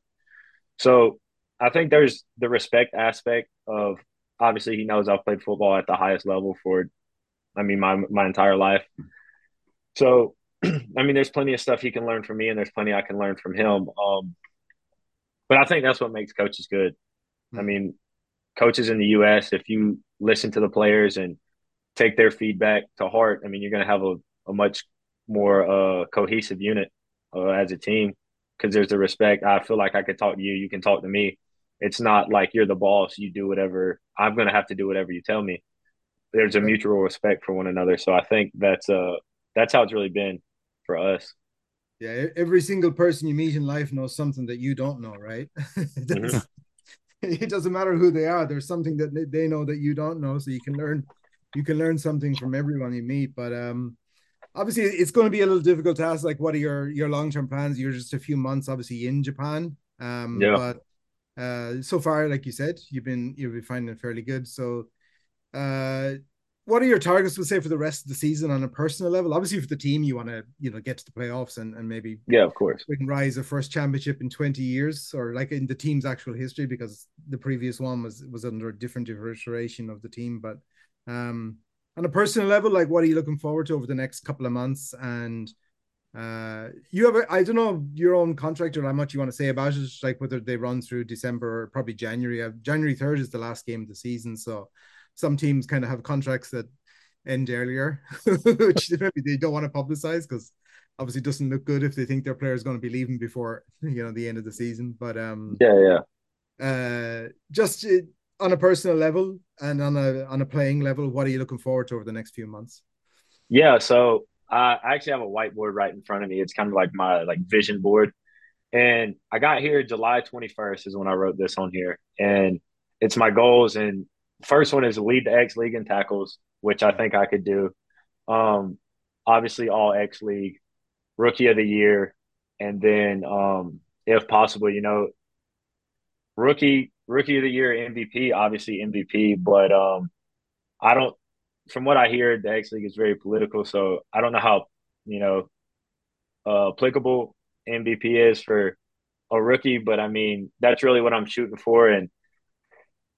So I think there's the respect aspect of obviously he knows I've played football at the highest level for, I mean, my, my entire life. So, I mean, there's plenty of stuff he can learn from me and there's plenty I can learn from him. Um, but I think that's what makes coaches good. I hmm. mean, coaches in the U.S., if you listen to the players and take their feedback to heart, I mean, you're going to have a, a much more uh, cohesive unit uh, as a team because there's the respect. I feel like I could talk to you, you can talk to me. It's not like you're the boss, you do whatever. I'm going to have to do whatever you tell me. There's a mutual respect for one another. So I think that's uh that's how it's really been for us. Yeah, every single person you meet in life knows something that you don't know, right? mm-hmm. it doesn't matter who they are. There's something that they know that you don't know, so you can learn. You can learn something from everyone you meet. But um, obviously, it's going to be a little difficult to ask. Like, what are your your long term plans? You're just a few months, obviously, in Japan. Um, yeah. But uh, so far, like you said, you've been you've been finding it fairly good. So, uh, what are your targets we'll say for the rest of the season on a personal level? Obviously for the team you want to you know get to the playoffs and, and maybe yeah of course. we can rise a first championship in 20 years or like in the team's actual history because the previous one was was under a different iteration of the team. But um on a personal level like what are you looking forward to over the next couple of months? And uh you have a, I don't know your own contract or how much you want to say about it like whether they run through december or probably january. Uh, january 3rd is the last game of the season so some teams kind of have contracts that end earlier, which maybe they don't want to publicize because obviously it doesn't look good if they think their player is going to be leaving before you know the end of the season. But um, yeah, yeah. Uh, just uh, on a personal level and on a on a playing level, what are you looking forward to over the next few months? Yeah, so I actually have a whiteboard right in front of me. It's kind of like my like vision board. And I got here July 21st is when I wrote this on here. And it's my goals and first one is lead the X League in tackles, which I think I could do. Um, obviously, all X League, Rookie of the Year, and then um, if possible, you know, rookie Rookie of the Year MVP, obviously MVP, but um, I don't. From what I hear, the X League is very political, so I don't know how you know uh, applicable MVP is for a rookie, but I mean that's really what I'm shooting for, and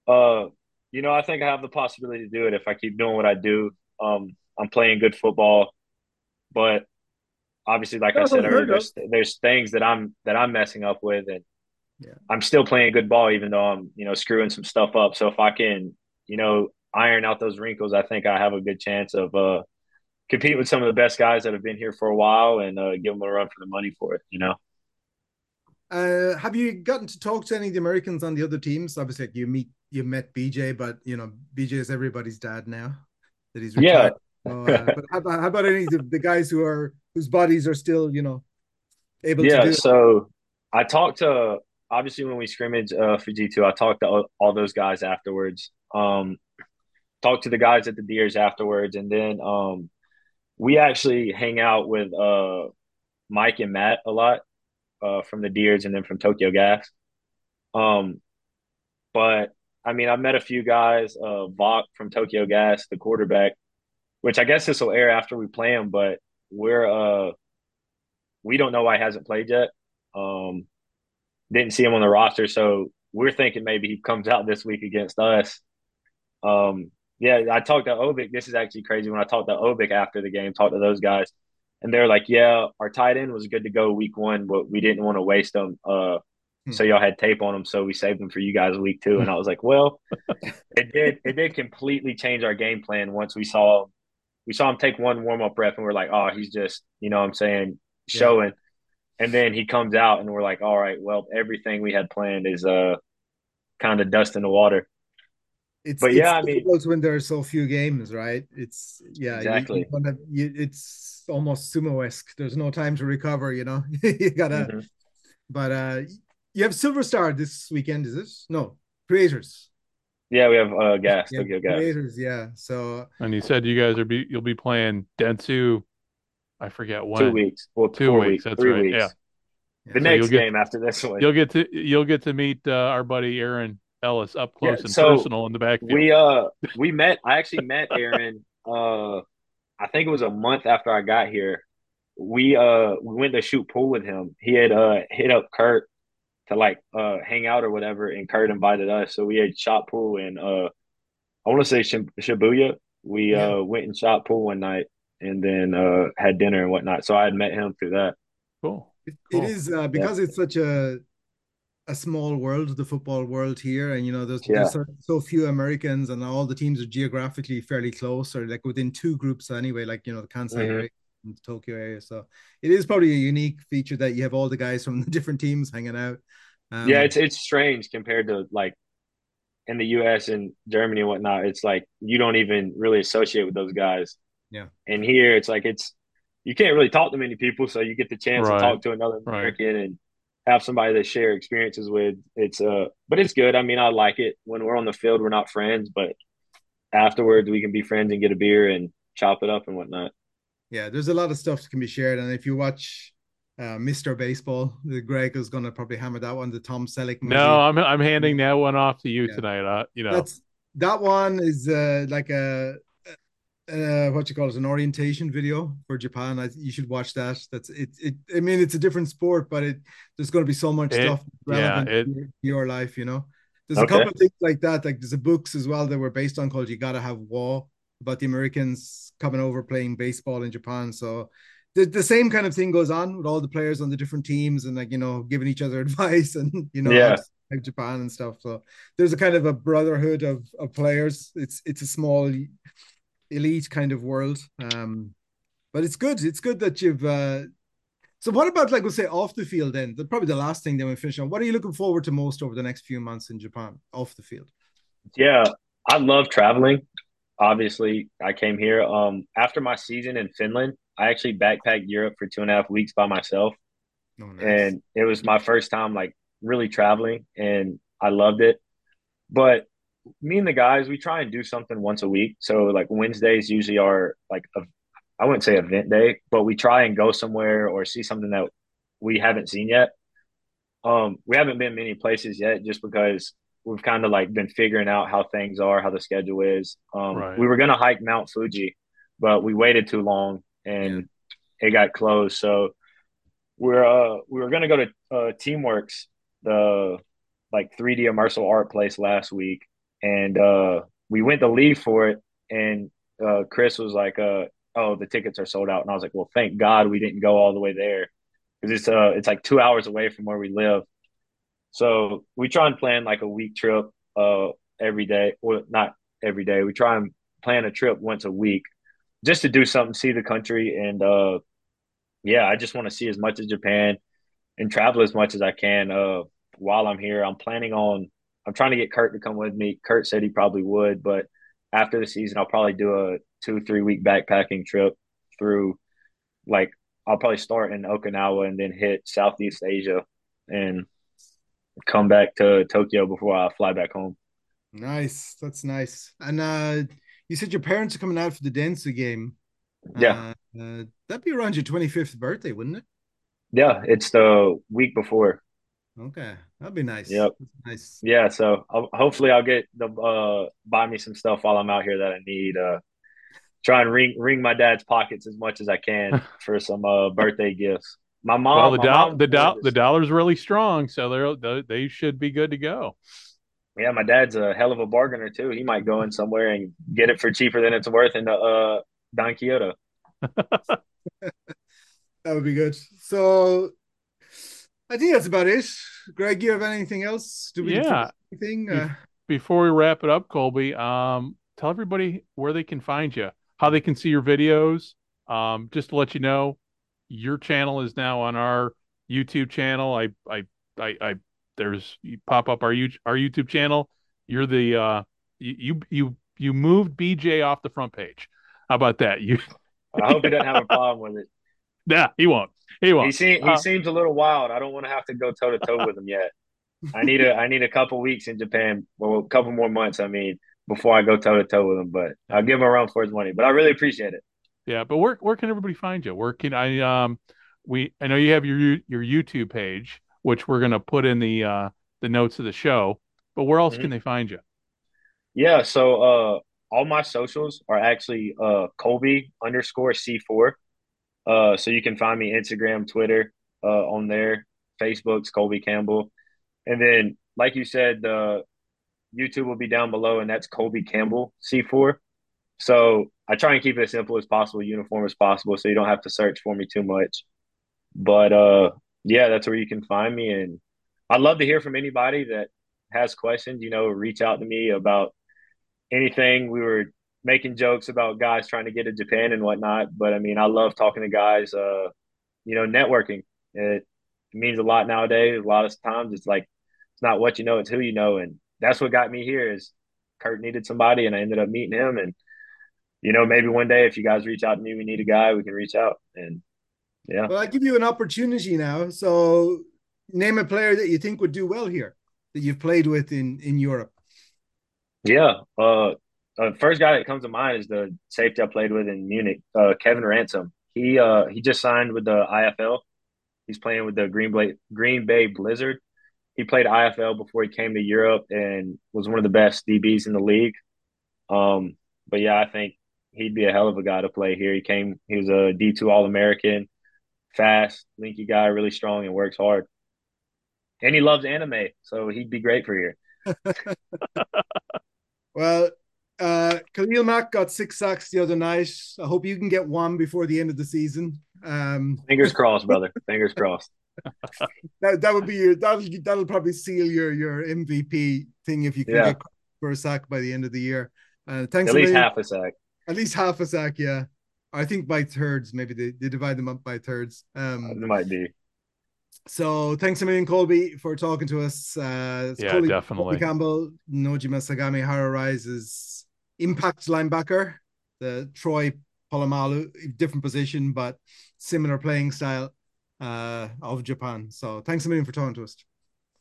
uh, you know, I think I have the possibility to do it if I keep doing what I do. Um, I'm playing good football, but obviously, like I said earlier, there's, there's things that I'm that I'm messing up with, and yeah. I'm still playing good ball, even though I'm you know screwing some stuff up. So if I can, you know, iron out those wrinkles, I think I have a good chance of uh, compete with some of the best guys that have been here for a while and uh, give them a run for the money for it. You know. Uh, have you gotten to talk to any of the Americans on the other teams? Obviously, you meet you met BJ, but you know BJ is everybody's dad now that he's retired. Yeah. So, uh, but how about, how about, any of the, guys who are whose bodies are still you know able yeah, to do? so I talked to obviously when we scrimmage uh, for G two, I talked to all, all those guys afterwards. Um, talked to the guys at the Deers afterwards, and then um, we actually hang out with uh, Mike and Matt a lot uh, from the Deers, and then from Tokyo Gas. Um, but I mean, I've met a few guys, uh, Vok from Tokyo Gas, the quarterback, which I guess this will air after we play him, but we're, uh, we don't know why he hasn't played yet. Um, didn't see him on the roster. So we're thinking maybe he comes out this week against us. Um, Yeah, I talked to Obic. This is actually crazy. When I talked to Obic after the game, talked to those guys, and they're like, "Yeah, our tight end was good to go week one, but we didn't want to waste them. Uh, hmm. so y'all had tape on them, so we saved them for you guys week two. And I was like, "Well, it did. It did completely change our game plan once we saw we saw him take one warm up rep, and we're like, oh, he's just, you know, what I'm saying, showing." Yeah. And then he comes out, and we're like, "All right, well, everything we had planned is uh kind of dust in the water." It's, but yeah, I mean, when there are so few games, right? It's yeah, exactly. You, you, you, it's almost sumo esque. There's no time to recover, you know. you gotta. Mm-hmm. But uh, you have Silver Star this weekend, is it? No, Creators. Yeah, we have uh gas, yeah, Tokyo gas. Creators, yeah. So. And you said you guys are be you'll be playing Dentsu. I forget when. Two weeks. Well, two weeks. weeks. That's right. Weeks. Yeah. The so next get, game after this one. You'll get to you'll get to meet uh, our buddy Aaron Ellis up close yeah, and so personal in the backfield. We uh we met. I actually met Aaron. uh, I think it was a month after I got here. We uh we went to shoot pool with him. He had uh hit up Kurt to like uh hang out or whatever, and Kurt invited us. So we had shot pool and uh I want to say Shibuya. We yeah. uh went and shot pool one night and then uh had dinner and whatnot. So I had met him through that. Cool. It, cool. it is uh, because yeah. it's such a a small world, the football world here, and you know there's, yeah. there's so, so, few Americans, and all the teams are geographically fairly close, or like within two groups anyway, like you know the Kansai mm-hmm. Area the Tokyo area. So it is probably a unique feature that you have all the guys from the different teams hanging out. Um, yeah, it's it's strange compared to like in the U.S. and Germany and whatnot. It's like you don't even really associate with those guys. Yeah, and here it's like it's you can't really talk to many people, so you get the chance right. to talk to another American right. and have somebody to share experiences with. It's uh, but it's good. I mean, I like it when we're on the field. We're not friends, but afterwards we can be friends and get a beer and chop it up and whatnot. Yeah, there's a lot of stuff that can be shared, and if you watch uh, Mr. Baseball, the Greg is going to probably hammer that one. The Tom Selleck. Movie. No, I'm I'm handing that one off to you yeah. tonight. Uh, you know, that's that one is uh, like a uh, what you call it, an orientation video for Japan. I, you should watch that. That's it, it. I mean, it's a different sport, but it there's going to be so much it, stuff relevant yeah, it, to your life. You know, there's okay. a couple of things like that. Like there's a books as well that were based on called "You Gotta Have Wa" about the Americans coming over playing baseball in Japan. So the, the same kind of thing goes on with all the players on the different teams and like you know giving each other advice and you know yeah. like Japan and stuff. So there's a kind of a brotherhood of of players. It's it's a small elite kind of world. Um, but it's good. It's good that you've. Uh, so what about like we'll say off the field then? The, probably the last thing then we finish on. What are you looking forward to most over the next few months in Japan off the field? Yeah, I love traveling. Obviously, I came here um, after my season in Finland. I actually backpacked Europe for two and a half weeks by myself, oh, nice. and it was my first time like really traveling, and I loved it. But me and the guys, we try and do something once a week. So like Wednesdays usually are like a, I wouldn't say event day, but we try and go somewhere or see something that we haven't seen yet. Um, we haven't been many places yet, just because we've kind of like been figuring out how things are, how the schedule is. Um, right. we were gonna hike Mount Fuji, but we waited too long and yeah. it got closed. So we're uh we were gonna go to uh, Teamworks, the like 3D immersive art place last week, and uh, we went to leave for it, and uh, Chris was like, uh, "Oh, the tickets are sold out," and I was like, "Well, thank God we didn't go all the way there because it's uh it's like two hours away from where we live." So we try and plan like a week trip uh every day, or not every day. We try and plan a trip once a week just to do something, see the country, and uh, yeah, I just want to see as much of Japan and travel as much as I can. Uh, while I'm here, I'm planning on I'm trying to get Kurt to come with me. Kurt said he probably would, but after the season, I'll probably do a two three week backpacking trip through. Like I'll probably start in Okinawa and then hit Southeast Asia and come back to Tokyo before I fly back home. Nice, that's nice. And uh, you said your parents are coming out for the Dentsu game. Yeah, uh, uh, that'd be around your 25th birthday, wouldn't it? Yeah, it's the week before. Okay, that'd be nice. Yep, nice. Yeah, so I'll, hopefully I'll get the uh buy me some stuff while I'm out here that I need. Uh, try and wring wring my dad's pockets as much as I can for some uh birthday gifts. My mom. Well, the dollar the do- the dollar's really strong, so they're they should be good to go. Yeah, my dad's a hell of a bargainer too. He might go in somewhere and get it for cheaper than it's worth in the uh, Don Quijote. that would be good. So I think that's about it. Greg, you have anything else? Do we yeah. Anything? Uh, Before we wrap it up, Colby, um, tell everybody where they can find you, how they can see your videos. Um, just to let you know, your channel is now on our YouTube channel. I, I, I, I there's you pop up our you our YouTube channel. You're the uh, you you you moved BJ off the front page. How about that? You. I hope he doesn't have a problem with it. Yeah, he won't. He won't. He, seem, he uh, seems a little wild. I don't want to have to go toe to toe with him yet. I need a I need a couple weeks in Japan, well, a couple more months. I mean, before I go toe to toe with him. But I'll give him a run for his money. But I really appreciate it. Yeah, but where where can everybody find you? Where can I um we I know you have your your YouTube page, which we're gonna put in the uh the notes of the show. But where else mm-hmm. can they find you? Yeah, so uh all my socials are actually uh Colby underscore C4. Uh, so you can find me Instagram, Twitter, uh, on there. Facebook's Colby Campbell, and then like you said, the YouTube will be down below, and that's Colby Campbell C4. So I try and keep it as simple as possible, uniform as possible, so you don't have to search for me too much. But uh, yeah, that's where you can find me, and I'd love to hear from anybody that has questions. You know, reach out to me about anything. We were making jokes about guys trying to get to Japan and whatnot. But I mean, I love talking to guys. Uh, you know, networking it, means a lot nowadays. A lot of times, it's like it's not what you know, it's who you know, and that's what got me here. Is Kurt needed somebody, and I ended up meeting him. And you know, maybe one day if you guys reach out to me, we need a guy, we can reach out. And yeah. Well, I give you an opportunity now. So name a player that you think would do well here that you've played with in in Europe. Yeah, uh, uh, first guy that comes to mind is the safety I played with in Munich, uh, Kevin Ransom. He uh, he just signed with the IFL. He's playing with the Green Bay Green Bay Blizzard. He played IFL before he came to Europe and was one of the best DBs in the league. Um, but yeah, I think he'd be a hell of a guy to play here. He came, he was a D two All American, fast, linky guy, really strong and works hard. And he loves anime, so he'd be great for here. well, uh, Khalil Mack got six sacks the other night. I hope you can get one before the end of the season. Um, Fingers crossed, brother. Fingers crossed. that that would be your that'll that'll probably seal your your MVP thing if you can yeah. get for a sack by the end of the year. Uh, thanks. At least half a sack. At least half a sack, yeah. I think by thirds, maybe they, they divide them up by thirds. Um, it might be. So thanks a million, Colby, for talking to us. Uh, yeah, Colby, definitely. Colby Campbell, Nojima Sagamihara rises impact linebacker, the Troy Polamalu, different position, but similar playing style uh, of Japan. So thanks a million for talking to us.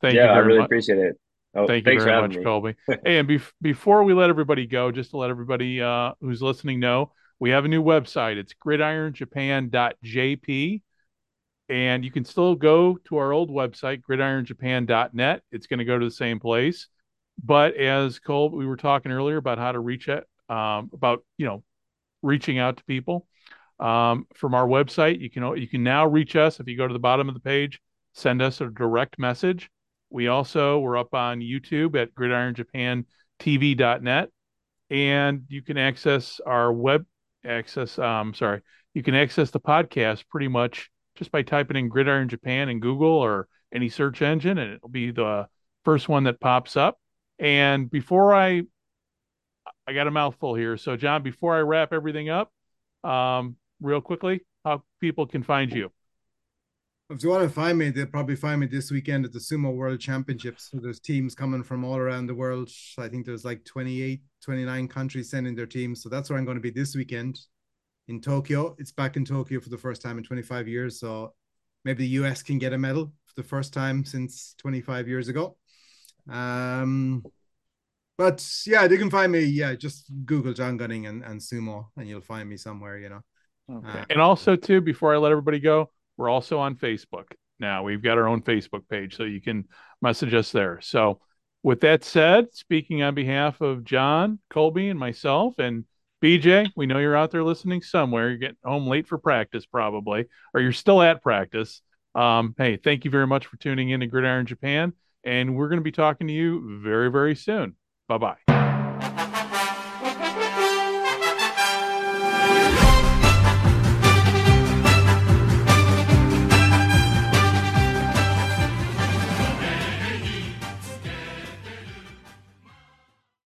Thank yeah, you. I really much. appreciate it. Oh, Thank you very much, me. Colby. hey, and be- before we let everybody go, just to let everybody uh, who's listening know, we have a new website. It's gridironjapan.jp. And you can still go to our old website, gridironjapan.net. It's going to go to the same place. But as Cole, we were talking earlier about how to reach it, um, about you know, reaching out to people um, from our website. You can you can now reach us if you go to the bottom of the page, send us a direct message. We also we're up on YouTube at gridironjapantv.net, and you can access our web access. Um, sorry, you can access the podcast pretty much just by typing in Gridiron Japan in Google or any search engine, and it'll be the first one that pops up. And before I, I got a mouthful here. So, John, before I wrap everything up, um, real quickly, how people can find you. If you want to find me, they'll probably find me this weekend at the Sumo World Championships. So there's teams coming from all around the world. I think there's like 28, 29 countries sending their teams. So that's where I'm going to be this weekend in Tokyo. It's back in Tokyo for the first time in 25 years. So maybe the US can get a medal for the first time since 25 years ago. Um, but yeah, they can find me. Yeah, just Google John Gunning and, and sumo, and you'll find me somewhere. You know. Okay. Uh, and also, too, before I let everybody go, we're also on Facebook now. We've got our own Facebook page, so you can message us there. So, with that said, speaking on behalf of John, Colby, and myself, and BJ, we know you're out there listening somewhere. You're getting home late for practice, probably, or you're still at practice. Um, hey, thank you very much for tuning in to Gridiron Japan And we're going to be talking to you very, very soon. Bye bye.